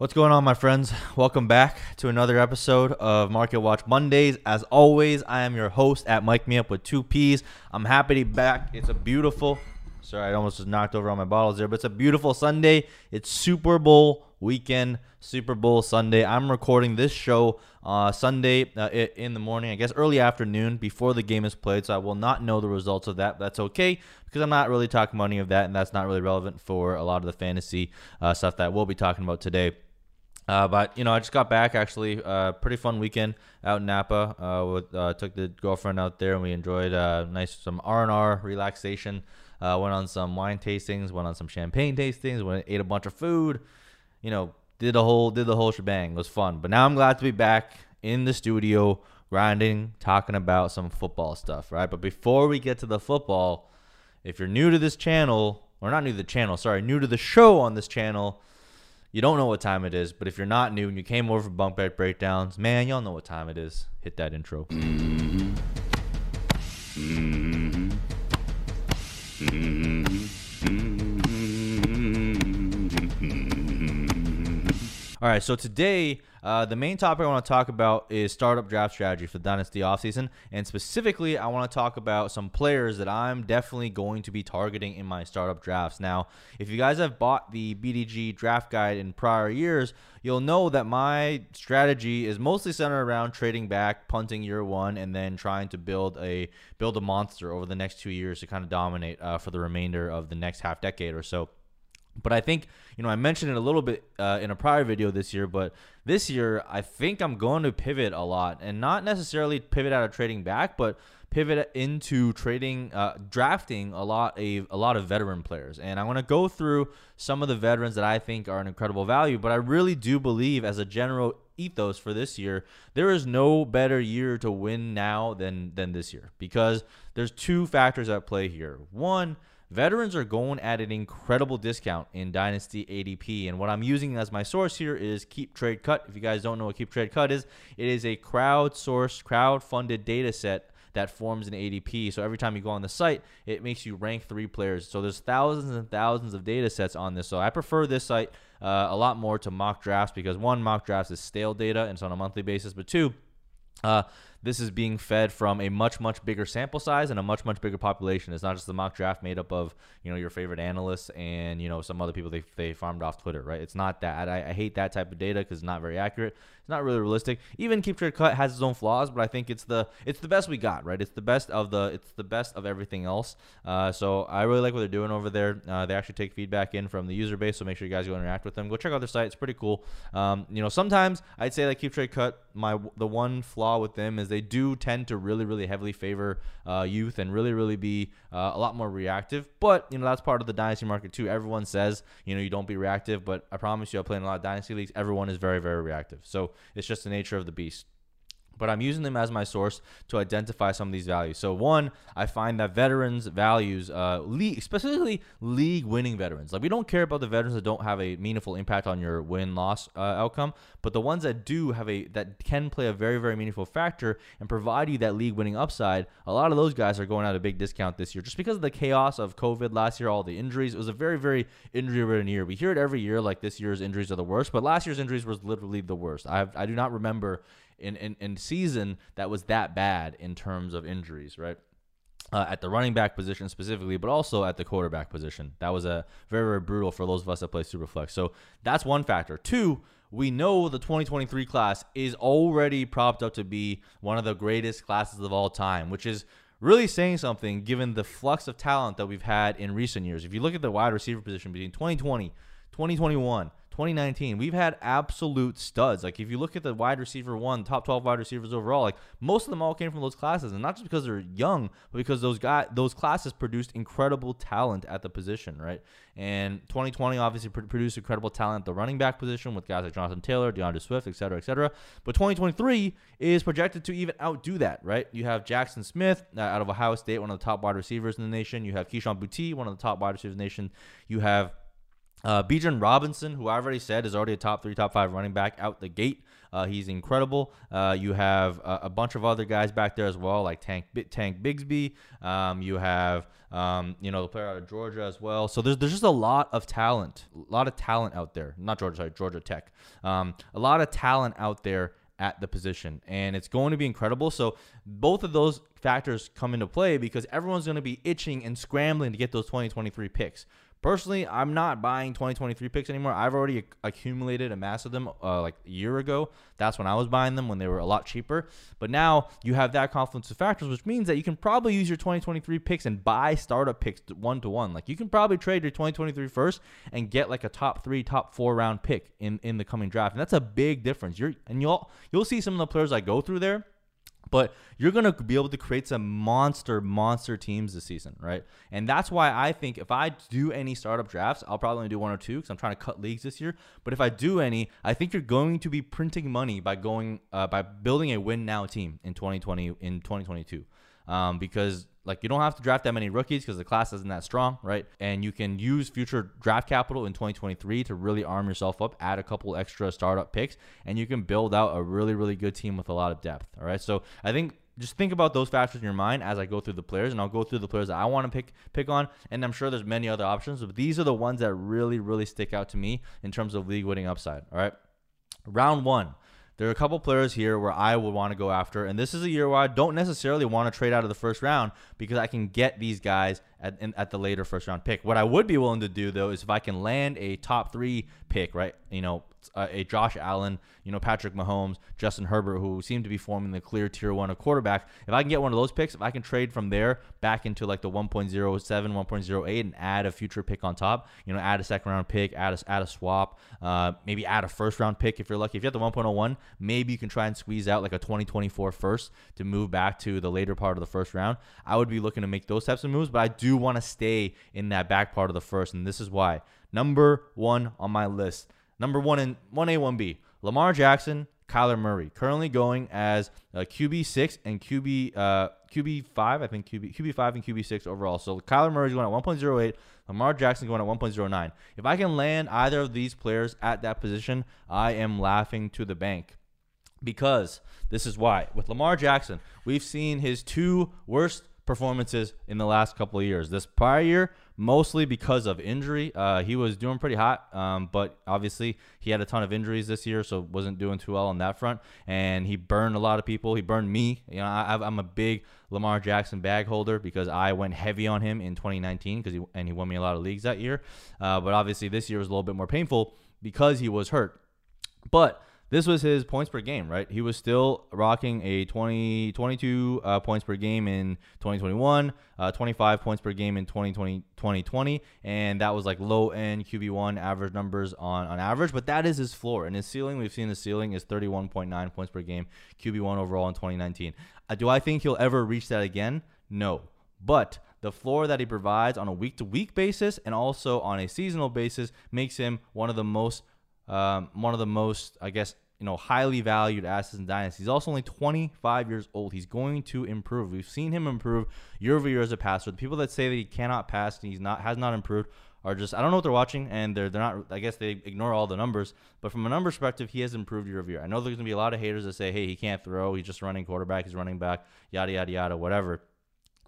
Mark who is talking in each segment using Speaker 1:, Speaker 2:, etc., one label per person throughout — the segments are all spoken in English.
Speaker 1: What's going on, my friends? Welcome back to another episode of Market Watch Mondays. As always, I am your host at Mike Me Up with two P's. I'm happy to be back. It's a beautiful, sorry, I almost just knocked over all my bottles there, but it's a beautiful Sunday. It's Super Bowl weekend, Super Bowl Sunday. I'm recording this show uh, Sunday uh, in the morning, I guess early afternoon before the game is played. So I will not know the results of that. That's okay because I'm not really talking any of that, and that's not really relevant for a lot of the fantasy uh, stuff that we'll be talking about today. Uh, but you know, I just got back actually. Uh, pretty fun weekend out in Napa. Uh, with, uh, took the girlfriend out there, and we enjoyed uh, nice some R and R relaxation. Went on some wine tastings, went on some champagne tastings, went ate a bunch of food. You know, did the whole did the whole shebang. It was fun. But now I'm glad to be back in the studio, grinding, talking about some football stuff, right? But before we get to the football, if you're new to this channel, or not new to the channel, sorry, new to the show on this channel you don't know what time it is, but if you're not new and you came over for bunk bed breakdowns, man, y'all know what time it is. Hit that intro. Mm-hmm. Mm-hmm. Mm-hmm. All right, so today, uh, the main topic I want to talk about is startup draft strategy for the Dynasty offseason. And specifically, I want to talk about some players that I'm definitely going to be targeting in my startup drafts. Now, if you guys have bought the BDG draft guide in prior years, you'll know that my strategy is mostly centered around trading back, punting year one, and then trying to build a build a monster over the next two years to kind of dominate uh, for the remainder of the next half decade or so. But I think, you know, I mentioned it a little bit uh, in a prior video this year, but this year I think I'm going to pivot a lot and not necessarily pivot out of trading back, but pivot into trading, uh, drafting a lot a, a lot of veteran players. And I want to go through some of the veterans that I think are an incredible value, but I really do believe as a general ethos for this year, there is no better year to win now than than this year because there's two factors at play here. One, Veterans are going at an incredible discount in Dynasty ADP. And what I'm using as my source here is Keep Trade Cut. If you guys don't know what Keep Trade Cut is, it is a crowdsourced, crowd-funded data set that forms an ADP. So every time you go on the site, it makes you rank three players. So there's thousands and thousands of data sets on this. So I prefer this site uh, a lot more to mock drafts because one, mock drafts is stale data and it's on a monthly basis. But two, uh, this is being fed from a much much bigger sample size and a much much bigger population. It's not just the mock draft made up of you know your favorite analysts and you know some other people they, they farmed off Twitter, right? It's not that. I, I hate that type of data because it's not very accurate. It's not really realistic. Even Keep Trade Cut has its own flaws, but I think it's the it's the best we got, right? It's the best of the it's the best of everything else. Uh, so I really like what they're doing over there. Uh, they actually take feedback in from the user base, so make sure you guys go interact with them. Go check out their site; it's pretty cool. Um, you know, sometimes I'd say like Keep Trade Cut. My the one flaw with them is they do tend to really really heavily favor uh, youth and really really be uh, a lot more reactive. But you know that's part of the dynasty market too. Everyone says you know you don't be reactive, but I promise you, I play playing a lot of dynasty leagues. Everyone is very very reactive. So it's just the nature of the beast but I'm using them as my source to identify some of these values. So one, I find that veterans values, uh, league, specifically league-winning veterans. Like we don't care about the veterans that don't have a meaningful impact on your win-loss uh, outcome, but the ones that do have a that can play a very very meaningful factor and provide you that league-winning upside. A lot of those guys are going at a big discount this year just because of the chaos of COVID last year, all the injuries. It was a very very injury-ridden year. We hear it every year, like this year's injuries are the worst, but last year's injuries was literally the worst. I have, I do not remember in, in, in season that was that bad in terms of injuries, right? Uh, at the running back position specifically, but also at the quarterback position. That was a very, very brutal for those of us that play Superflex. So that's one factor. Two, we know the 2023 class is already propped up to be one of the greatest classes of all time, which is really saying something given the flux of talent that we've had in recent years. If you look at the wide receiver position between 2020, 2021, 2019, we've had absolute studs. Like if you look at the wide receiver one, top 12 wide receivers overall, like most of them all came from those classes, and not just because they're young, but because those guys, those classes produced incredible talent at the position, right? And 2020 obviously pr- produced incredible talent at the running back position with guys like Jonathan Taylor, D'Andre Swift, et cetera, et cetera. But 2023 is projected to even outdo that, right? You have Jackson Smith uh, out of Ohio State, one of the top wide receivers in the nation. You have Kayshon Boutte, one of the top wide receivers in the nation. You have Uh, Bijan Robinson, who I already said is already a top three, top five running back out the gate. Uh, he's incredible. Uh, you have a, a, bunch of other guys back there as well, like Tank Tank Bigsby. Um, you have um, you know the player out of Georgia as well. So there's there's just a lot of talent, a lot of talent out there. Not Georgia, sorry, Georgia Tech. Um, a lot of talent out there at the position, and it's going to be incredible. So both of those factors come into play because everyone's going to be itching and scrambling to get those 2023 picks. Personally, I'm not buying 2023 picks anymore. I've already accumulated a mass of them uh, like a year ago. That's when I was buying them when they were a lot cheaper. But now you have that confluence of factors, which means that you can probably use your 2023 picks and buy startup picks one to one. Like you can probably trade your 2023 first and get like a top three, top four round pick in in the coming draft, and that's a big difference. You're and you'll you'll see some of the players I go through there but you're going to be able to create some monster, monster teams this season, right? And that's why I think if I do any startup drafts, I'll probably only do one or two because I'm trying to cut leagues this year. But if I do any, I think you're going to be printing money by going uh, by building a win now team in 2020 in 2022, um, because like you don't have to draft that many rookies because the class isn't that strong, right? And you can use future draft capital in 2023 to really arm yourself up, add a couple extra startup picks, and you can build out a really, really good team with a lot of depth. All right. So I think just think about those factors in your mind as I go through the players, and I'll go through the players that I want to pick pick on, and I'm sure there's many other options, but these are the ones that really, really stick out to me in terms of league winning upside. All right. Round one. There are a couple players here where I would want to go after, and this is a year where I don't necessarily want to trade out of the first round because I can get these guys at, in, at the later first round pick. What I would be willing to do though is if I can land a top three pick, right? You know, uh, a Josh Allen, you know, Patrick Mahomes, Justin Herbert, who seem to be forming the clear tier one of quarterback. If I can get one of those picks, if I can trade from there back into like the 1.07, 1.08 and add a future pick on top, you know, add a second round pick, add a, add a swap, uh, maybe add a first round pick if you're lucky. If you have the 1.01, maybe you can try and squeeze out like a 2024 first to move back to the later part of the first round. I would be looking to make those types of moves, but I do want to stay in that back part of the first, and this is why. Number one on my list Number one in 1A, 1B, Lamar Jackson, Kyler Murray, currently going as a QB6 and QB uh, QB5, I think QB QB5 and QB6 overall. So Kyler Murray is going at 1.08, Lamar Jackson going at 1.09. If I can land either of these players at that position, I am laughing to the bank. Because this is why. With Lamar Jackson, we've seen his two worst performances in the last couple of years. This prior year, mostly because of injury. Uh, he was doing pretty hot, um, but obviously he had a ton of injuries this year, so wasn't doing too well on that front. And he burned a lot of people. He burned me. You know, I, am a big Lamar Jackson bag holder because I went heavy on him in 2019 because he and he won me a lot of leagues that year. Uh, but obviously this year was a little bit more painful because he was hurt. But this was his points per game, right? He was still rocking a 20, 22 uh, points per game in 2021, uh, 25 points per game in 2020, 2020, and that was like low end QB1 average numbers on, on average, but that is his floor. And his ceiling, we've seen the ceiling is 31.9 points per game, QB1 overall in 2019. Uh, do I think he'll ever reach that again? No. But the floor that he provides on a week to week basis and also on a seasonal basis makes him one of the most um, one of the most, I guess, you know, highly valued assets in Dynasty. He's also only 25 years old. He's going to improve. We've seen him improve year over year as a passer. The people that say that he cannot pass and he's not has not improved are just I don't know what they're watching and they're they're not I guess they ignore all the numbers. But from a number perspective, he has improved year over year. I know there's gonna be a lot of haters that say, hey, he can't throw, he's just running quarterback, he's running back, yada yada yada, whatever.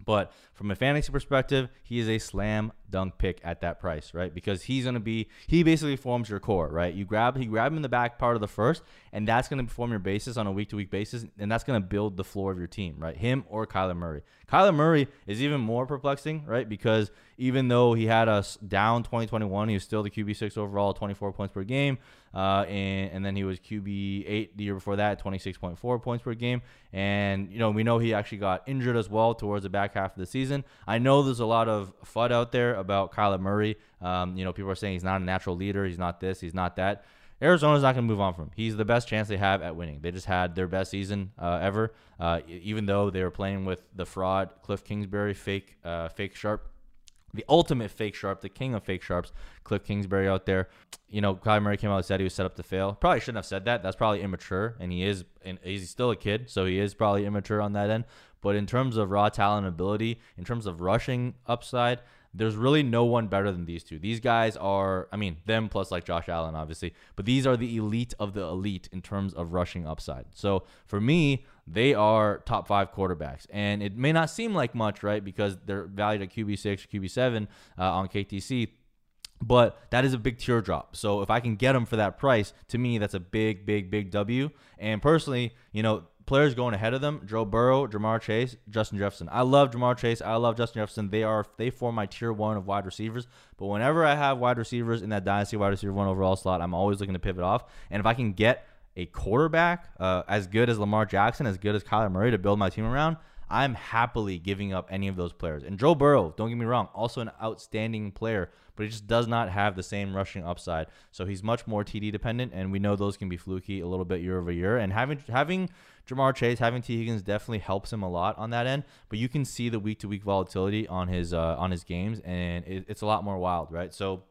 Speaker 1: But from a fantasy perspective, he is a slam dunk pick at that price, right? Because he's going to be he basically forms your core, right? You grab he grab him in the back part of the first, and that's going to form your basis on a week to week basis, and that's going to build the floor of your team, right? Him or Kyler Murray. Kyler Murray is even more perplexing, right? Because even though he had us down 2021, he was still the QB six overall, 24 points per game, uh, and and then he was QB eight the year before that, 26.4 points per game, and you know we know he actually got injured as well towards the back half of the season. I know there's a lot of fud out there about Kyler Murray. Um, you know, people are saying he's not a natural leader. He's not this. He's not that. Arizona's not going to move on from him. He's the best chance they have at winning. They just had their best season uh, ever, uh, even though they were playing with the fraud Cliff Kingsbury, fake, uh, fake sharp, the ultimate fake sharp, the king of fake sharps, Cliff Kingsbury out there. You know, Kyler Murray came out and said he was set up to fail. Probably shouldn't have said that. That's probably immature, and he is, and he's still a kid, so he is probably immature on that end. But in terms of raw talent ability, in terms of rushing upside, there's really no one better than these two. These guys are, I mean, them plus like Josh Allen, obviously, but these are the elite of the elite in terms of rushing upside. So for me, they are top five quarterbacks. And it may not seem like much, right? Because they're valued at QB6, QB7 uh, on KTC. But that is a big tier drop. So if I can get them for that price, to me, that's a big, big, big W. And personally, you know, players going ahead of them: Joe Burrow, Ja'Marr Chase, Justin Jefferson. I love Ja'Marr Chase. I love Justin Jefferson. They are they form my tier one of wide receivers. But whenever I have wide receivers in that dynasty wide receiver one overall slot, I'm always looking to pivot off. And if I can get a quarterback uh, as good as Lamar Jackson, as good as Kyler Murray to build my team around, I'm happily giving up any of those players. And Joe Burrow, don't get me wrong, also an outstanding player, but he just does not have the same rushing upside. So he's much more TD dependent, and we know those can be fluky a little bit year over year. And having having Ja'Marr Chase, having Tee Higgins definitely helps him a lot on that end. But you can see the week to week volatility on his uh, on his games, and it, it's a lot more wild, right? So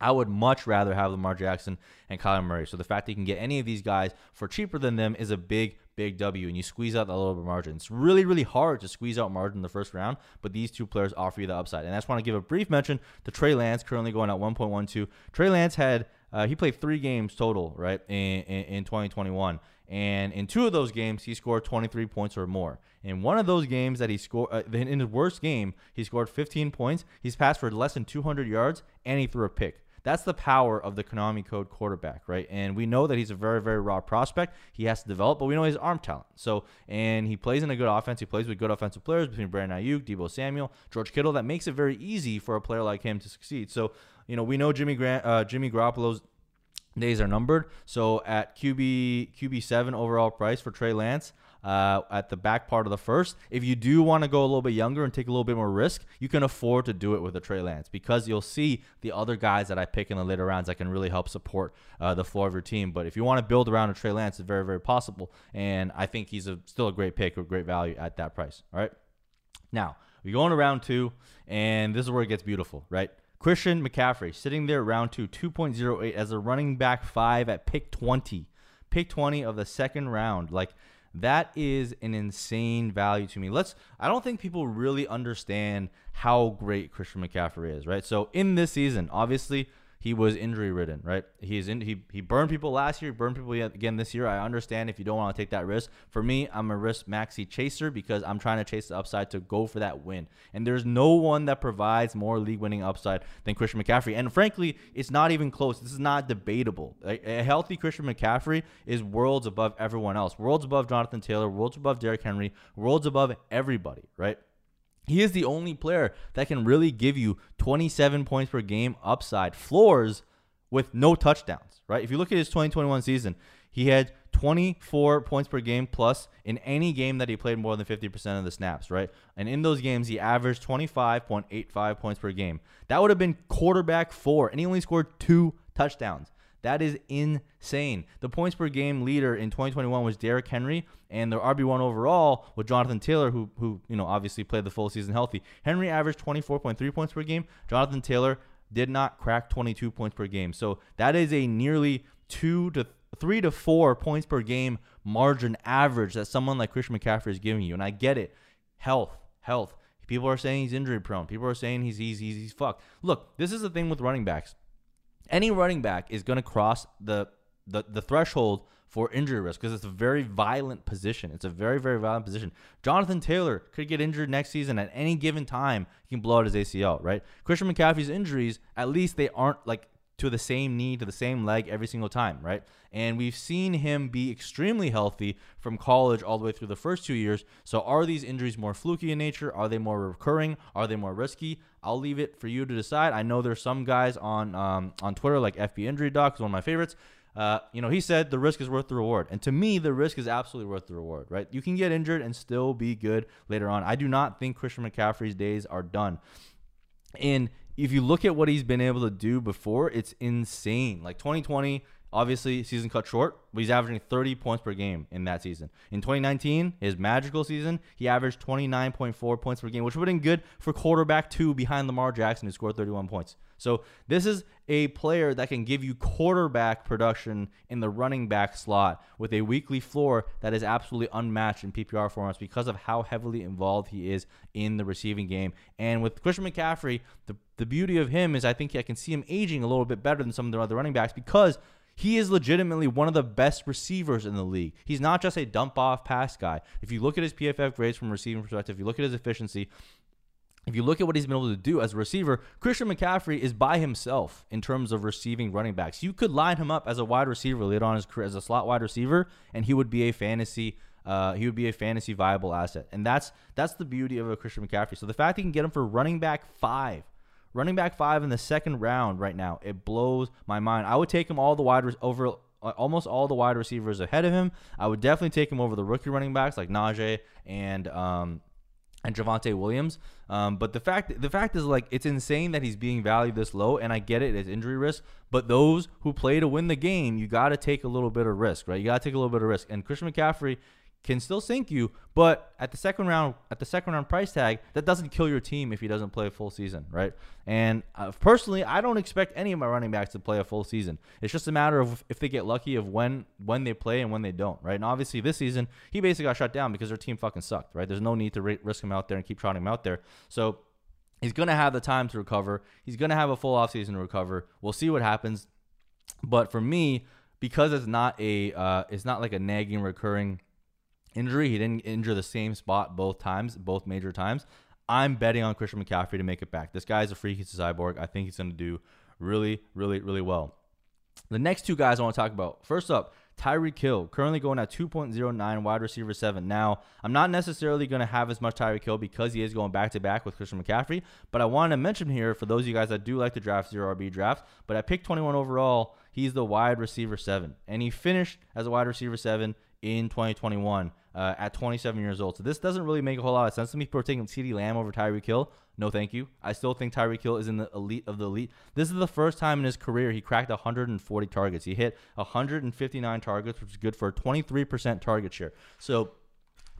Speaker 1: I would much rather have Lamar Jackson and Kyler Murray. So the fact that you can get any of these guys for cheaper than them is a big, bit W, and you squeeze out a little bit of margin. It's really, really hard to squeeze out margin in the first round, but these two players offer you the upside. And I just want to give a brief mention to Trey Lance, currently going at 1.12. Trey Lance had uh, he played three games total, right, in, in, in 2021. And in two of those games, he scored 23 points or more. In one of those games that he scored, uh, in his worst game, he scored 15 points. He's passed for less than 200 yards, and he threw a pick. That's the power of the Konami code quarterback, right? And we know that he's a very, very raw prospect. He has to develop, but we know he's arm talent. So, and he plays in a good offense. He plays with good offensive players between Brandon Aiyuk, Deebo Samuel, George Kittle. That makes it very easy for a player like him to succeed. So, you know, we know Jimmy Grant, uh, Jimmy Garoppolo's days are numbered. So at QB QB seven overall price for Trey Lance, uh, at the back part of the first. If you do want to go a little bit younger and take a little bit more risk, you can afford to do it with a Trey Lance because you'll see the other guys that I pick in the later rounds that can really help support uh, the floor of your team. But if you want to build around a Trey Lance, it's very, very possible. And I think he's a, still a great pick or great value at that price. All right. Now, we go into round two, and this is where it gets beautiful, right? Christian McCaffrey sitting there round two, 2.08 as a running back five at pick 20. Pick 20 of the second round. Like, that is an insane value to me. Let's I don't think people really understand how great Christian McCaffrey is, right? So in this season, obviously he was injury ridden, right? He's in he he burned people last year, burned people again this year. I understand if you don't want to take that risk. For me, I'm a risk maxi chaser because I'm trying to chase the upside to go for that win. And there's no one that provides more league winning upside than Christian McCaffrey. And frankly, it's not even close. This is not debatable. A, a healthy Christian McCaffrey is worlds above everyone else. Worlds above Jonathan Taylor, worlds above Derrick Henry, worlds above everybody, right? He is the only player that can really give you 27 points per game upside floors with no touchdowns, right? If you look at his 2021 season, he had 24 points per game plus in any game that he played more than 50% of the snaps, right? And in those games, he averaged 25.85 points per game. That would have been quarterback four, and he only scored two touchdowns. That is insane. The points per game leader in 2021 was Derrick Henry, and the RB1 overall was Jonathan Taylor, who who you know obviously played the full season healthy. Henry averaged 24.3 points per game. Jonathan Taylor did not crack 22 points per game. So that is a nearly two to three to four points per game margin average that someone like Christian McCaffrey is giving you. And I get it. Health, health. People are saying he's injury prone. People are saying he's he's he's, he's fucked. Look, this is the thing with running backs any running back is going to cross the, the the threshold for injury risk because it's a very violent position. It's a very very violent position. Jonathan Taylor could get injured next season at any given time. He can blow out his ACL, right? Christian McCaffrey's injuries, at least they aren't like to the same knee, to the same leg every single time, right? And we've seen him be extremely healthy from college all the way through the first two years. So are these injuries more fluky in nature? Are they more recurring? Are they more risky? I'll leave it for you to decide. I know there's some guys on um, on Twitter like FB Injury Doc, one of my favorites. Uh, you know, he said the risk is worth the reward. And to me, the risk is absolutely worth the reward, right? You can get injured and still be good later on. I do not think Christian McCaffrey's days are done. And if you look at what he's been able to do before, it's insane. Like 2020, Obviously, season cut short, but he's averaging 30 points per game in that season. In 2019, his magical season, he averaged 29.4 points per game, which would have been good for quarterback two behind Lamar Jackson, who scored 31 points. So this is a player that can give you quarterback production in the running back slot with a weekly floor that is absolutely unmatched in PPR formats because of how heavily involved he is in the receiving game. And with Christian McCaffrey, the, the beauty of him is I think I can see him aging a little bit better than some of the other running backs because he is legitimately one of the best receivers in the league. He's not just a dump off pass guy. If you look at his PFF grades from a receiving perspective, if you look at his efficiency, if you look at what he's been able to do as a receiver, Christian McCaffrey is by himself in terms of receiving running backs. You could line him up as a wide receiver later on his career as a slot wide receiver, and he would be a fantasy. Uh, he would be a fantasy viable asset, and that's that's the beauty of a Christian McCaffrey. So the fact he can get him for running back five, running back five in the second round right now, it blows my mind. I would take him all the wide re- over uh, almost all the wide receivers ahead of him. I would definitely take him over the rookie running backs like Najee and um, and Javonte Williams. Um, but the fact the fact is like it's insane that he's being valued this low, and I get it, it's injury risk. But those who play to win the game, you got to take a little bit of risk, right? You got to take a little bit of risk. And Christian McCaffrey can still sink you, but at the second round, at the second round price tag, that doesn't kill your team if he doesn't play a full season, right? And uh, personally, I don't expect any of my running backs to play a full season. It's just a matter of if they get lucky of when when they play and when they don't, right? And obviously, this season he basically got shut down because their team fucking sucked, right? There's no need to risk him out there and keep trotting him out there. So he's gonna have the time to recover. He's gonna have a full offseason to recover. We'll see what happens. But for me, because it's not a uh, it's not like a nagging recurring injury. He didn't injure the same spot both times, both major times. I'm betting on Christian McCaffrey to make it back. This guy's a freak. He's a cyborg. I think he's going to do really, really, really well. The next two guys I want to talk about. First up, Tyreek Hill, currently going at 2.09 wide receiver seven. Now, I'm not necessarily going to have as much Tyreek Hill because he is going back to back with Christian McCaffrey, but I wanted to mention here for those of you guys that do like to draft zero RB draft, but I pick 21 overall, he's the wide receiver seven, and he finished as a wide receiver seven in 2021 uh, at 27 years old. So this doesn't really make a whole lot of sense to me. People are taking CeeDee Lamb over Tyreek Hill. No, thank you. I still think Tyreek Hill is in the elite of the elite. This is the first time in his career he cracked 140 targets. He hit 159 targets, which is good for a 23% target share. So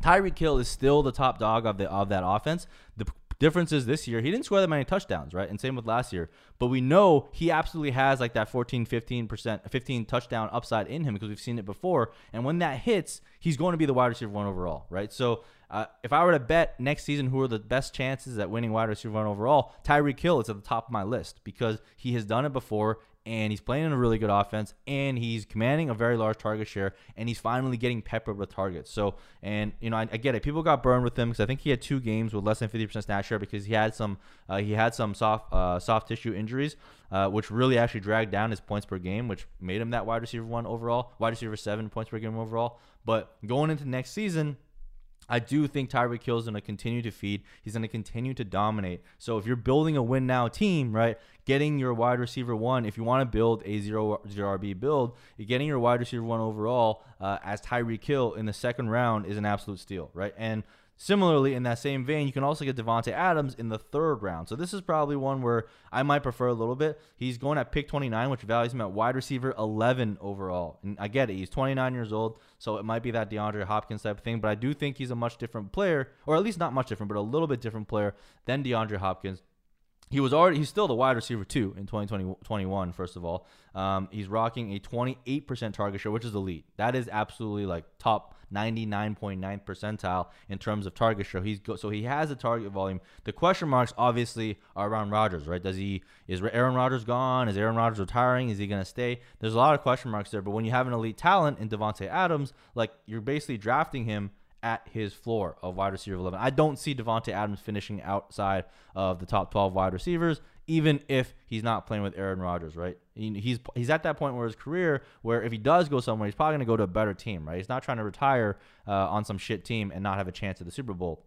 Speaker 1: Tyreek Hill is still the top dog of the of that offense. The Difference is this year, he didn't score that many touchdowns, right? And same with last year. But we know he absolutely has like that 14, 15%, 15 touchdown upside in him because we've seen it before. And when that hits, he's going to be the wide receiver one overall, right? So uh, if I were to bet next season who are the best chances at winning wide receiver one overall, Tyreek Hill is at the top of my list because he has done it before and he's playing in a really good offense and he's commanding a very large target share and he's finally getting peppered with targets. So, and you know, I, I get it. People got burned with him because I think he had two games with less than 50% snap share because he had some uh, he had some soft uh, soft tissue injuries, uh, which really actually dragged down his points per game, which made him that wide receiver one overall, wide receiver seven points per game overall. But going into next season, I do think Tyreek Hill is going to continue to feed. He's going to continue to dominate. So if you're building a win now team, right, getting your wide receiver one, if you want to build a zero zero RB build, getting your wide receiver one overall uh, as Tyreek Hill in the second round is an absolute steal, right? And Similarly, in that same vein, you can also get Davante Adams in the third round. So this is probably one where I might prefer a little bit. He's going at pick 29, which values him at wide receiver 11 overall. And I get it. He's 29 years old, so it might be that DeAndre Hopkins type of thing. But I do think he's a much different player, or at least not much different, but a little bit different player than DeAndre Hopkins he was already he's still the wide receiver two in 2021 first of all um, he's rocking a 28% target share which is elite that is absolutely like top 99.9 percentile in terms of target share. He's go, so he has a target volume. The question marks obviously are around Rodgers right? Does he is Aaron Rodgers gone? Is Aaron Rodgers retiring? Is he going to stay? There's a lot of question marks there but when you have an elite talent in Davante Adams like you're basically drafting him at his floor of wide receiver 11. I don't see Davante Adams finishing outside of the top 12 wide receivers, even if he's not playing with Aaron Rodgers, right? He's he's at that point where his career, where if he does go somewhere, he's probably going to go to a better team, right? He's not trying to retire uh, on some shit team and not have a chance at the Super Bowl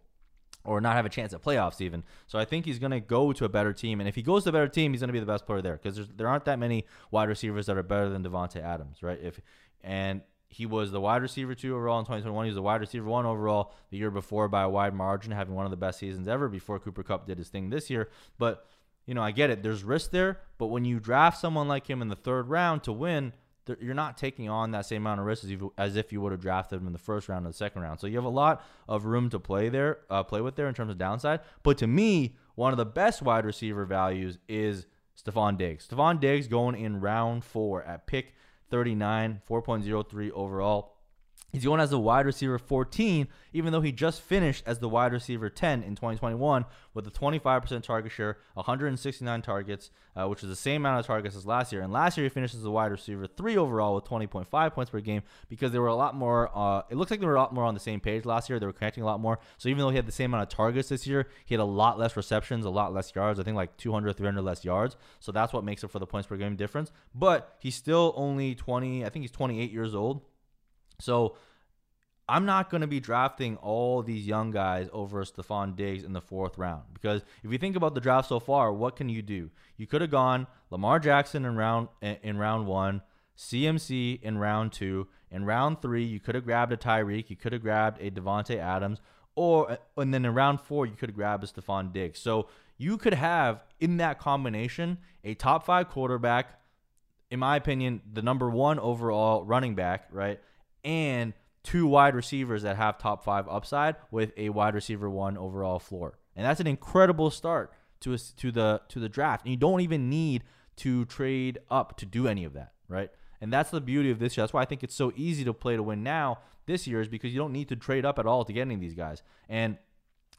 Speaker 1: or not have a chance at playoffs even. So I think he's going to go to a better team, and if he goes to a better team, he's going to be the best player there because there aren't that many wide receivers that are better than Davante Adams, right? If and he was the wide receiver two overall in 2021. He was the wide receiver one overall the year before by a wide margin, having one of the best seasons ever before Cooper Kupp did his thing this year. But, you know, I get it. There's risk there. But when you draft someone like him in the third round to win, you're not taking on that same amount of risk as, as if you would have drafted him in the first round or the second round. So you have a lot of room to play there, uh, play with there in terms of downside. But to me, one of the best wide receiver values is Stefon Diggs. Stefon Diggs going in round four at pick 39, 4.03 overall. He's going as a wide receiver 14, even though he just finished as the wide receiver 10 in 2021 with a 25% target share, 169 targets, uh, which is the same amount of targets as last year. And last year he finished as a wide receiver 3 overall with 20.5 points per game because they were a lot more, uh, it looks like they were a lot more on the same page last year. They were connecting a lot more. So even though he had the same amount of targets this year, he had a lot less receptions, a lot less yards. I think like 200, 300 less yards. So that's what makes it for the points per game difference. But he's still only 20, I think he's 28 years old. So I'm not going to be drafting all these young guys over Stefon Diggs in the fourth round because if you think about the draft so far, what can you do? You could have gone Lamar Jackson in round in round one, CMC in round two, in round three you could have grabbed a Tyreek, you could have grabbed a Davante Adams, or uh, and then in round four you could grab a Stefon Diggs. So you could have in that combination a top five quarterback, in my opinion, the number one overall running back, right? And two wide receivers that have top five upside with a wide receiver one overall floor. And that's an incredible start to a, to the to the draft. And you don't even need to trade up to do any of that, right? And that's the beauty of this year. That's why I think it's so easy to play to win now this year is because you don't need to trade up at all to get any of these guys. And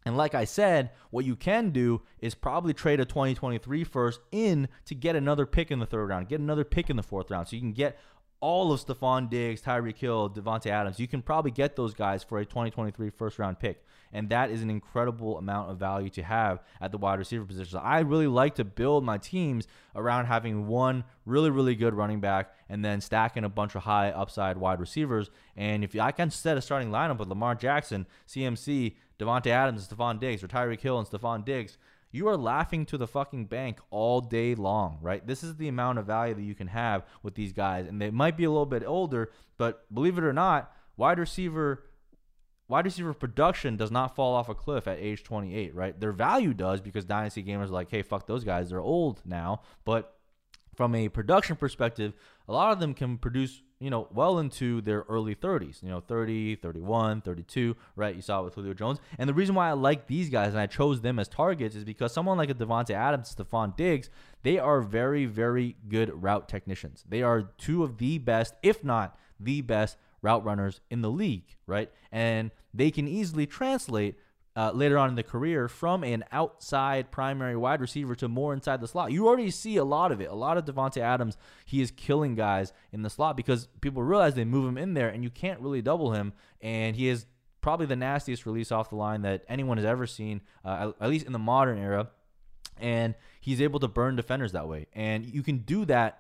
Speaker 1: and like I said, what you can do is probably trade a 2023 first in to get another pick in the third round, get another pick in the fourth round. So you can get all of Stefon Diggs, Tyreek Hill, Davante Adams. You can probably get those guys for a 2023 first round pick. And that is an incredible amount of value to have at the wide receiver position. So I really like to build my teams around having one really, really good running back and then stacking a bunch of high upside wide receivers. And if I can set a starting lineup with Lamar Jackson, CMC, Davante Adams, Stefon Diggs, or Tyreek Hill and Stefon Diggs, you are laughing to the fucking bank all day long, right? This is the amount of value that you can have with these guys. And they might be a little bit older, but believe it or not, wide receiver wide receiver production does not fall off a cliff at age 28, right? Their value does because dynasty gamers are like, "Hey, fuck those guys. They're old now." But from a production perspective, a lot of them can produce you know, well into their early 30s, you know, 30, 31, 32, right? You saw it with Julio Jones. And the reason why I like these guys and I chose them as targets is because someone like a Davante Adams, Stefon Diggs, they are very, very good route technicians. They are two of the best, if not the best, route runners in the league, right? And they can easily translate uh, later on in the career from an outside primary wide receiver to more inside the slot. You already see a lot of it. A lot of Davante Adams, he is killing guys in the slot because people realize they move him in there and you can't really double him. And he is probably the nastiest release off the line that anyone has ever seen, uh, at least in the modern era. And he's able to burn defenders that way. And you can do that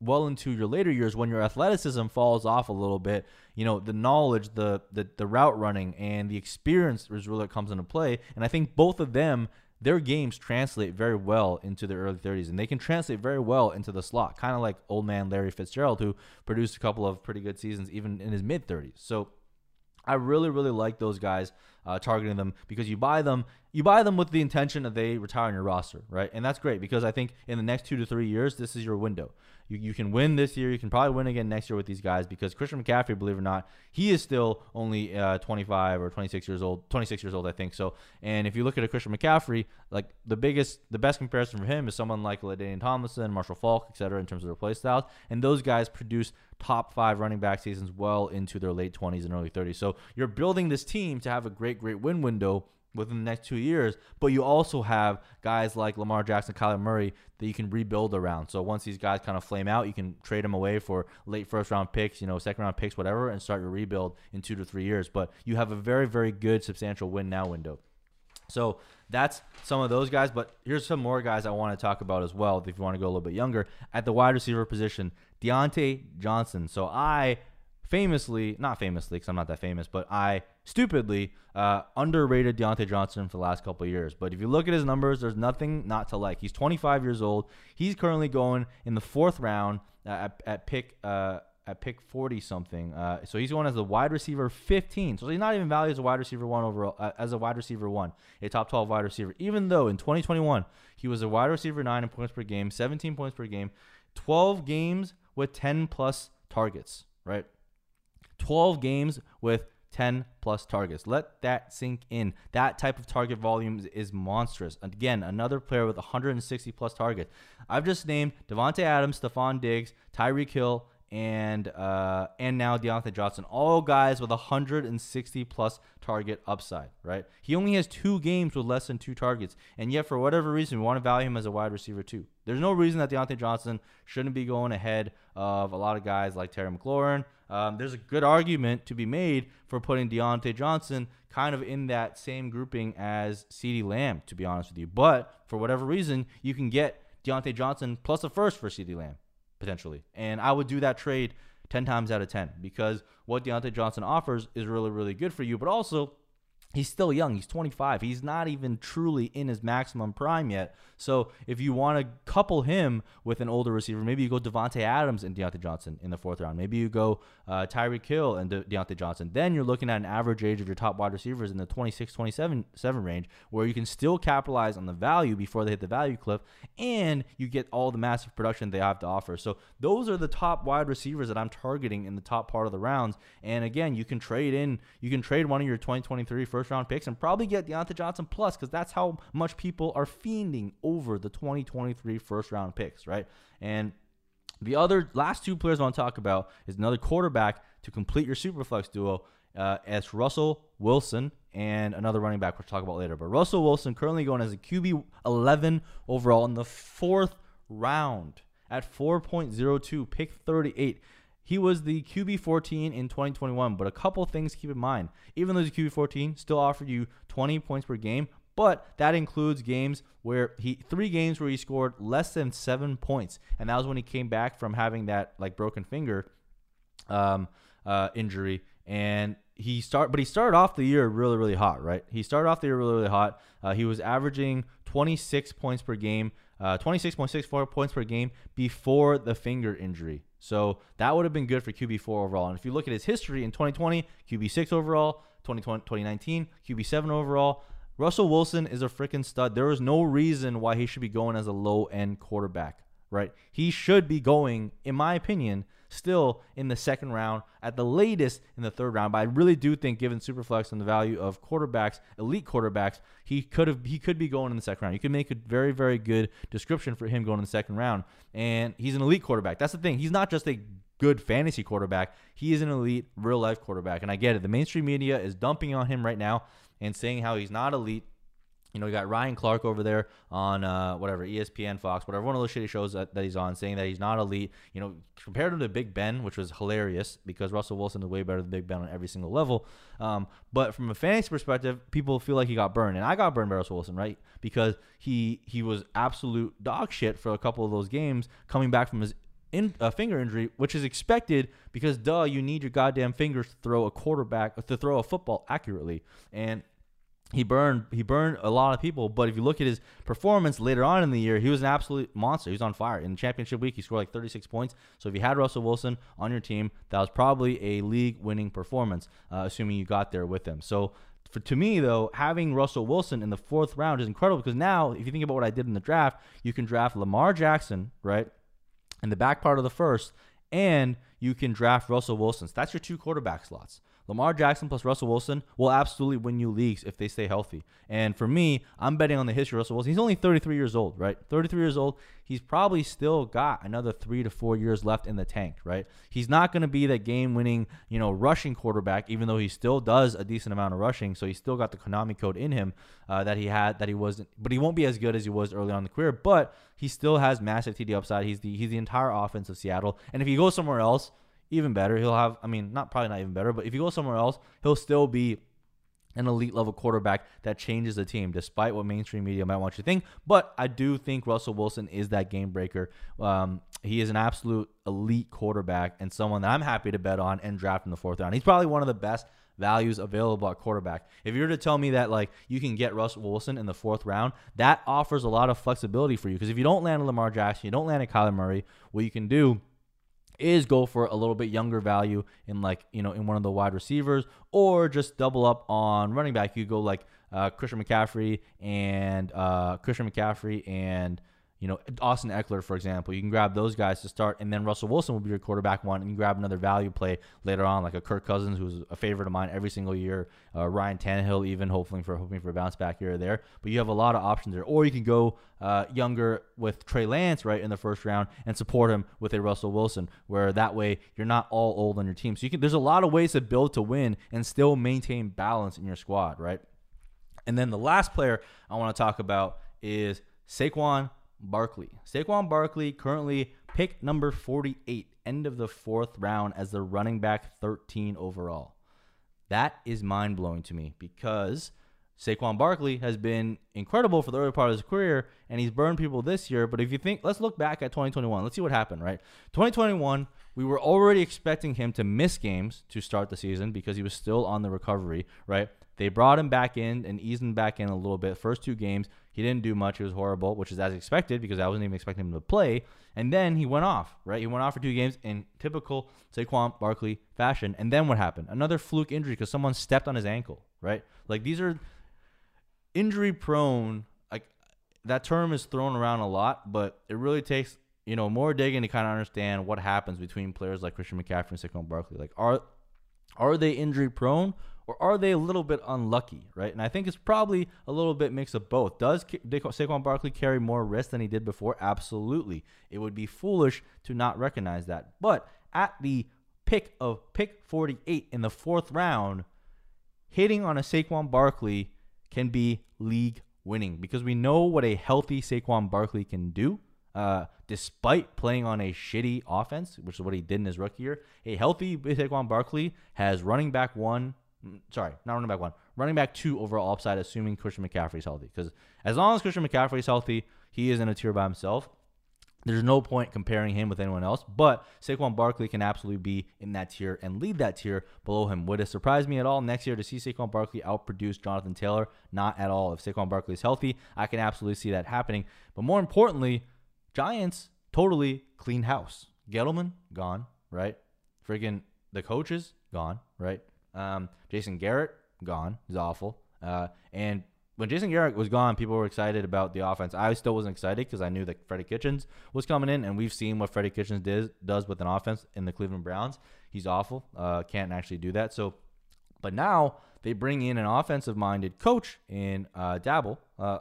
Speaker 1: well into your later years when your athleticism falls off a little bit you know the knowledge the the, the route running and the experience is really what comes into play and i think both of them their games translate very well into their early 30s and they can translate very well into the slot kind of like old man larry fitzgerald who produced a couple of pretty good seasons even in his mid 30s so I really, really like those guys uh, targeting them because you buy them, you buy them with the intention that they retire on your roster, right? And that's great because I think in the next two to three years, this is your window. You, you can win this year. You can probably win again next year with these guys because Christian McCaffrey, believe it or not, he is still only uh, 25 or 26 years old. 26 years old, I think. So, and if you look at a Christian McCaffrey, like the biggest, the best comparison for him is someone like LaDainian Tomlinson, Marshall Faulk, etc. In terms of their play styles, and those guys produce top five running back seasons well into their late 20s and early 30s. So you're building this team to have a great, great win window within the next two years. But you also have guys like Lamar Jackson, Kyler Murray that you can rebuild around. So once these guys kind of flame out, you can trade them away for late first round picks, you know, second round picks, whatever, and start your rebuild in two to three years. But you have a very, very good substantial win now window. So that's some of those guys. But here's some more guys I want to talk about as well. If you want to go a little bit younger, at the wide receiver position, Diontae Johnson. So I famously, not famously, because I'm not that famous, but I stupidly uh, underrated Diontae Johnson for the last couple years. But if you look at his numbers, there's nothing not to like. He's 25 years old. He's currently going in the fourth round uh, at, at pick. Uh, at pick 40 something. Uh, so he's going as a wide receiver 15. So he's not even valued as a wide receiver one overall, uh, as a wide receiver one, a top 12 wide receiver. Even though in 2021 he was a wide receiver nine in points per game, 17 points per game, 12 games with 10 plus targets, right? 12 games with 10 plus targets. Let that sink in. That type of target volume is, monstrous. Again, another player with 160 plus targets. I've just named Davante Adams, Stefon Diggs, Tyreek Hill, and uh, and now Diontae Johnson, all guys with 160 plus target upside, right? He only has two games with less than two targets, and yet for whatever reason, we want to value him as a wide receiver too. There's no reason that Diontae Johnson shouldn't be going ahead of a lot of guys like Terry McLaurin. Um, there's a good argument to be made for putting Diontae Johnson kind of in that same grouping as CeeDee Lamb, to be honest with you. But for whatever reason, you can get Diontae Johnson plus a first for CeeDee Lamb potentially. And I would do that trade 10 times out of 10 because what Diontae Johnson offers is really, really good for you. But also, he's still young. He's 25. He's not even truly in his maximum prime yet. So if you want to couple him with an older receiver, maybe you go Davante Adams and Diontae Johnson in the fourth round. Maybe you go uh, Tyreek Hill and De- Diontae Johnson. Then you're looking at an average age of your top wide receivers in the 26, 27 seven range, where you can still capitalize on the value before they hit the value cliff, and you get all the massive production they have to offer. So those are the top wide receivers that I'm targeting in the top part of the rounds. And again, you can trade in, you can trade one of your 2023 first first round picks and probably get Diontae Johnson plus because that's how much people are fiending over the 2023 first round picks, right? And the other last two players I want to talk about is another quarterback to complete your superflex duo. Uh, as Russell Wilson and another running back, which we'll talk about later. But Russell Wilson currently going as a QB 11 overall in the fourth round at 4.02, pick 38. He was the QB 14 in 2021, but a couple things keep in mind. Even though he's QB 14, still offered you 20 points per game, but that includes games where he three games where he scored less than seven points, and that was when he came back from having that like broken finger um, uh, injury, and he start but he started off the year really really hot, right? He started off the year really really hot. Uh, he was averaging 26 points per game, uh, 26.64 points per game before the finger injury. So that would have been good for QB4 overall. And if you look at his history in 2020, QB6 overall, 2020, 2019, QB7 overall, Russell Wilson is a freaking stud. There is no reason why he should be going as a low end quarterback, right? He should be going, in my opinion, still in the second round, at the latest in the third round. But I really do think, given Superflex and the value of quarterbacks, elite quarterbacks, he could have he could be going in the second round. You could make a very very good description for him going in the second round, and he's an elite quarterback. That's the thing. He's not just a good fantasy quarterback. He is an elite real life quarterback, and I get it. The mainstream media is dumping on him right now and saying how he's not elite you know, you got Ryan Clark over there on uh, whatever ESPN, Fox, whatever one of those shitty shows that, that he's on, saying that he's not elite. You know, compared him to Big Ben, which was hilarious because Russell Wilson is way better than Big Ben on every single level. Um, but from a fantasy perspective, people feel like he got burned, and I got burned by Russell Wilson, right? Because he he was absolute dog shit for a couple of those games, coming back from his in, uh, finger injury, which is expected because duh, you need your goddamn fingers to throw a quarterback to throw a football accurately, and he burned he burned a lot of people. But if you look at his performance later on in the year, he was an absolute monster. He was on fire. In championship week, he scored like 36 points. So if you had Russell Wilson on your team, that was probably a league winning performance, uh, assuming you got there with him. So for, to me though, having Russell Wilson in the fourth round is incredible because now, if you think about what I did in the draft, you can draft Lamar Jackson right in the back part of the first, and you can draft Russell Wilson. So that's your two quarterback slots. Lamar Jackson plus Russell Wilson will absolutely win you leagues if they stay healthy. And for me, I'm betting on the history of Russell Wilson. He's only 33 years old, right? 33 years old. He's probably still got another three to four years left in the tank, right? He's not going to be that game-winning, you know, rushing quarterback, even though he still does a decent amount of rushing. So he's still got the Konami code in him uh, that he had, that he wasn't. But he won't be as good as he was early on in the career. But he still has massive TD upside. He's the he's the entire offense of Seattle. And if he goes somewhere else even better. He'll have, I mean, not probably not even better, but if you go somewhere else, he'll still be an elite level quarterback that changes the team, despite what mainstream media might want you to think. But I do think Russell Wilson is that game breaker. Um, he is an absolute elite quarterback and someone that I'm happy to bet on and draft in the fourth round. He's probably one of the best values available at quarterback. If you were to tell me that like you can get Russell Wilson in the fourth round, that offers a lot of flexibility for you. Because if you don't land a Lamar Jackson, you don't land a Kyler Murray, what you can do is go for a little bit younger value in like you know in one of the wide receivers or just double up on running back. You go like uh, Christian McCaffrey and uh, Christian McCaffrey and you know, Austin Ekeler, for example. You can grab those guys to start, and then Russell Wilson will be your quarterback one, and you grab another value play later on, like a Kirk Cousins, who's a favorite of mine every single year. Uh, Ryan Tannehill, even hoping for hoping for a bounce back here or there. But you have a lot of options there, or you can go uh, younger with Trey Lance right in the first round and support him with a Russell Wilson, where that way you're not all old on your team. So you can. There's a lot of ways to build to win and still maintain balance in your squad, right? And then the last player I want to talk about is Saquon Barkley. Saquon Barkley currently pick number 48, end of the fourth round as the running back 13 overall. That is mind blowing to me because Saquon Barkley has been incredible for the early part of his career and he's burned people this year. But if you think, let's look back at 2021. Let's see what happened, right? 2021, we were already expecting him to miss games to start the season because he was still on the recovery, right? They brought him back in and eased him back in a little bit. First two games, he didn't do much. It was horrible, which is as expected because I wasn't even expecting him to play. And then he went off, right? He went off for two games in typical Saquon Barkley fashion. And then what happened? Another fluke injury because someone stepped on his ankle, right? Like these are injury prone. Like that term is thrown around a lot, but it really takes you know more digging to kind of understand what happens between players like Christian McCaffrey and Saquon Barkley. Like are are they injury prone or are they a little bit unlucky, right? And I think it's probably a little bit mix of both. Does Saquon Barkley carry more risk than he did before? Absolutely. It would be foolish to not recognize that. But at the pick of pick 48 in the fourth round, hitting on a Saquon Barkley can be league winning because we know what a healthy Saquon Barkley can do. Uh, despite playing on a shitty offense, which is what he did in his rookie year, a healthy Saquon Barkley has running back one, Mm, sorry, not running back one, running back two overall upside, assuming Christian McCaffrey is healthy. Because as long as Christian McCaffrey is healthy, he is in a tier by himself. There's no point comparing him with anyone else, but Saquon Barkley can absolutely be in that tier and lead that tier below him. Would it surprise me at all next year to see Saquon Barkley outproduce Jonathan Taylor? Not at all. If Saquon Barkley is healthy, I can absolutely see that happening. But more importantly, Giants totally clean house. Gettleman gone, right? Friggin' the coaches gone, right? Um, Jason Garrett gone. He's awful. Uh, and when Jason Garrett was gone, people were excited about the offense. I still wasn't excited because I knew that Freddie Kitchens was coming in, and we've seen what Freddie Kitchens does does with an offense in the Cleveland Browns. He's awful. Uh, can't actually do that. So, but now they bring in an offensive-minded coach in uh, Daboll. Uh,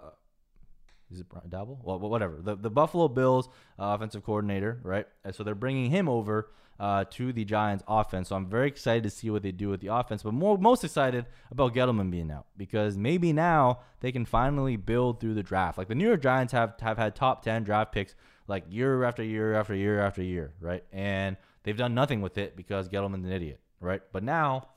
Speaker 1: is it Daboll? Well, whatever. The the Buffalo Bills offensive coordinator, right? And so they're bringing him over uh, to the Giants offense. So I'm very excited to see what they do with the offense, but more most excited about Gettleman being out because maybe now they can finally build through the draft. Like the New York Giants have have had top 10 draft picks like year after year after year after year, right? And they've done nothing with it because Gettleman's an idiot, right? But now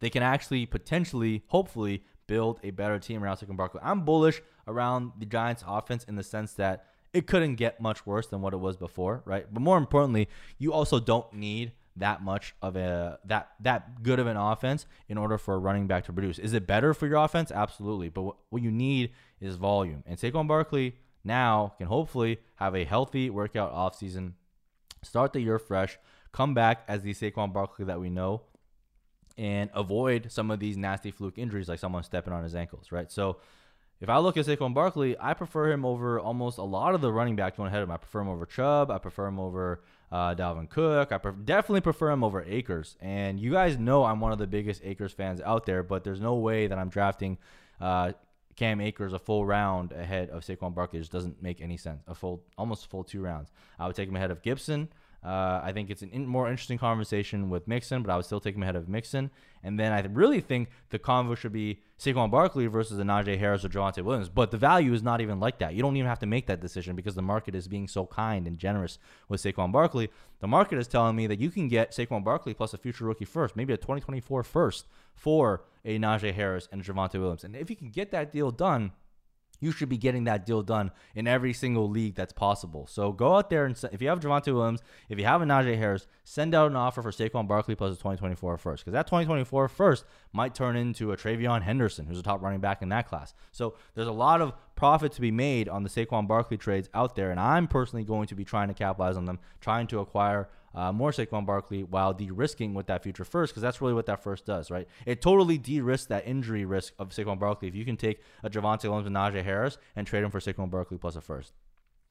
Speaker 1: they can actually potentially, hopefully, build a better team around Saquon Barkley. I'm bullish around the Giants offense in the sense that it couldn't get much worse than what it was before, right? But more importantly, you also don't need that much of a that that good of an offense in order for a running back to produce. Is it better for your offense? Absolutely. But what, what you need is volume. And Saquon Barkley now can hopefully have a healthy workout offseason, start the year fresh, come back as the Saquon Barkley that we know, and avoid some of these nasty fluke injuries like someone stepping on his ankles, right? So if I look at Saquon Barkley, I prefer him over almost a lot of the running backs going ahead of him. I prefer him over Chubb. I prefer him over uh, Dalvin Cook. I definitely prefer him over Akers. And you guys know I'm one of the biggest Akers fans out there, but there's no way that I'm drafting uh, Cam Akers a full round ahead of Saquon Barkley. It just doesn't make any sense. A full, almost full two rounds. I would take him ahead of Gibson. Uh, I think it's a in, more interesting conversation with Mixon, but I would still take him ahead of Mixon. And then I really think the convo should be Saquon Barkley versus the Najee Harris or Javonte Williams. But the value is not even like that. You don't even have to make that decision because the market is being so kind and generous with Saquon Barkley. The market is telling me that you can get Saquon Barkley plus a future rookie first, maybe a 2024 first for a Najee Harris and Javonte Williams. And if you can get that deal done, you should be getting that deal done in every single league that's possible. So go out there and if you have Javonte Williams, if you have a Najee Harris, send out an offer for Saquon Barkley plus a 2024 first because that 2024 first might turn into a TreVeyon Henderson, who's a top running back in that class. So there's a lot of profit to be made on the Saquon Barkley trades out there, and I'm personally going to be trying to capitalize on them, trying to acquire uh, more Saquon Barkley while de-risking with that future first, because that's really what that first does, right? It totally de-risks that injury risk of Saquon Barkley if you can take a Javonte Williams and Najee Harris and trade him for Saquon Barkley plus a first.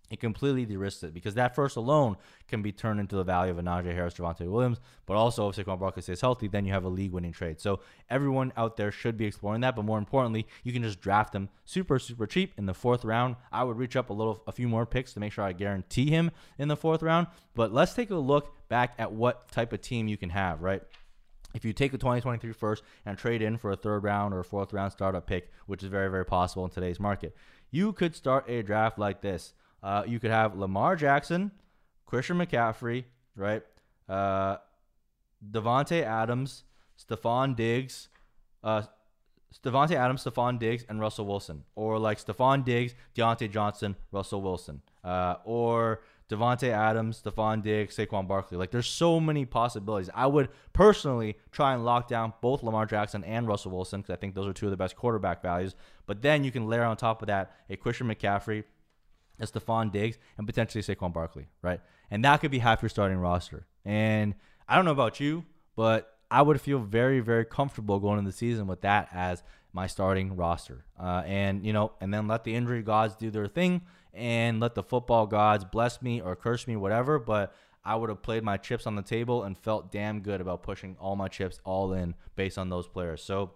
Speaker 1: It completely de-risks it because that first alone can be turned into the value of a Najee Harris, Javonte Williams, but also if Saquon Barkley stays healthy, then you have a league-winning trade. So everyone out there should be exploring that, but more importantly, you can just draft him super, super cheap in the fourth round. I would reach up a little, a few more picks to make sure I guarantee him in the fourth round. But let's take a look back at what type of team you can have, right? if you take the 2023 first and trade in for a third round or a fourth round startup pick, which is very, very possible in today's market, you could start a draft like this. Uh, you could have Lamar Jackson, Christian McCaffrey, right? Uh, Davante Adams, Stefon Diggs, uh, Davante Adams, Stefon Diggs, and Russell Wilson, or like Stefon Diggs, Diontae Johnson, Russell Wilson, uh, or Davante Adams, Stefon Diggs, Saquon Barkley. Like there's so many possibilities. I would personally try and lock down both Lamar Jackson and Russell Wilson because I think those are two of the best quarterback values. But then you can layer on top of that a Christian McCaffrey, a Stefon Diggs, and potentially Saquon Barkley, right? And that could be half your starting roster. And I don't know about you, but I would feel very, very comfortable going into the season with that as my starting roster. Uh, and, you know, and then let the injury gods do their thing and let the football gods bless me or curse me, whatever. But I would have played my chips on the table and felt damn good about pushing all my chips all in based on those players. So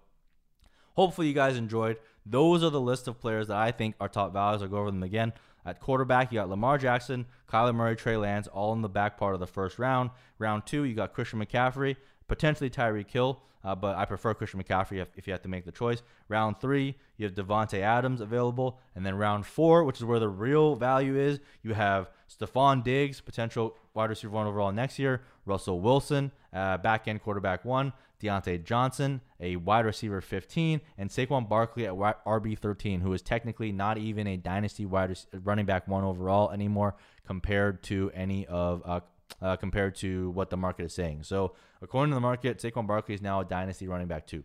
Speaker 1: hopefully you guys enjoyed. Those are the list of players that I think are top values. I'll go over them again. At quarterback, you got Lamar Jackson, Kyler Murray, Trey Lance, all in the back part of the first round. Round two, you got Christian McCaffrey, potentially Tyreek Hill, uh, but I prefer Christian McCaffrey if, if, you have to make the choice. Round three, you have Davante Adams available. And then round four, which is where the real value is, you have Stefon Diggs, potential wide receiver one overall next year, Russell Wilson, uh, back end quarterback one, Diontae Johnson, a wide receiver 15, and Saquon Barkley at RB 13, who is technically not even a dynasty wide running back one overall anymore compared to any of uh, uh, compared to what the market is saying. So according to the market, Saquon Barkley is now a dynasty running back two,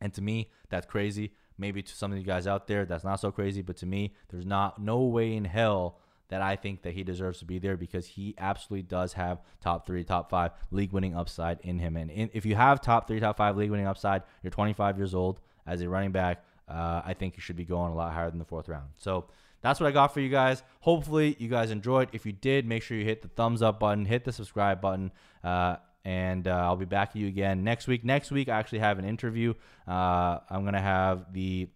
Speaker 1: and to me that's crazy. Maybe to some of you guys out there, that's not so crazy, but to me, there's not no way in hell that I think that he deserves to be there because he absolutely does have top three, top five league winning upside in him. And in, if you have top three, top five league winning upside, you're 25 years old as a running back. Uh, I think you should be going a lot higher than the fourth round. So that's what I got for you guys. Hopefully, you guys enjoyed. If you did, make sure you hit the thumbs up button, hit the subscribe button. Uh, and uh, I'll be back to you again next week. Next week, I actually have an interview. Uh, I'm going to have the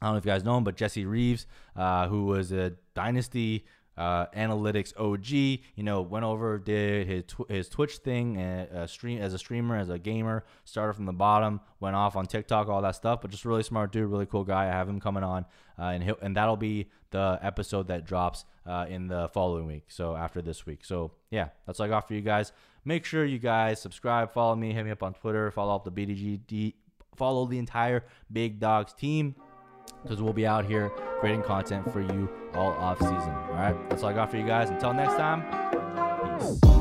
Speaker 1: I don't know if you guys know him, but Jesse Reeves, uh, who was a dynasty uh, analytics OG. You know, went over, did his tw- his Twitch thing, and uh, stream as a streamer, as a gamer. Started from the bottom, went off on TikTok, all that stuff. But just really smart dude, really cool guy. I have him coming on, uh, and he and that'll be the episode that drops uh, in the following week. So after this week. So yeah, that's all I got for you guys. Make sure you guys subscribe, follow me, hit me up on Twitter, follow up the BDG, follow the entire Big Dogs team because we'll be out here creating content for you all off season. All right, that's all I got for you guys. Until next time, peace.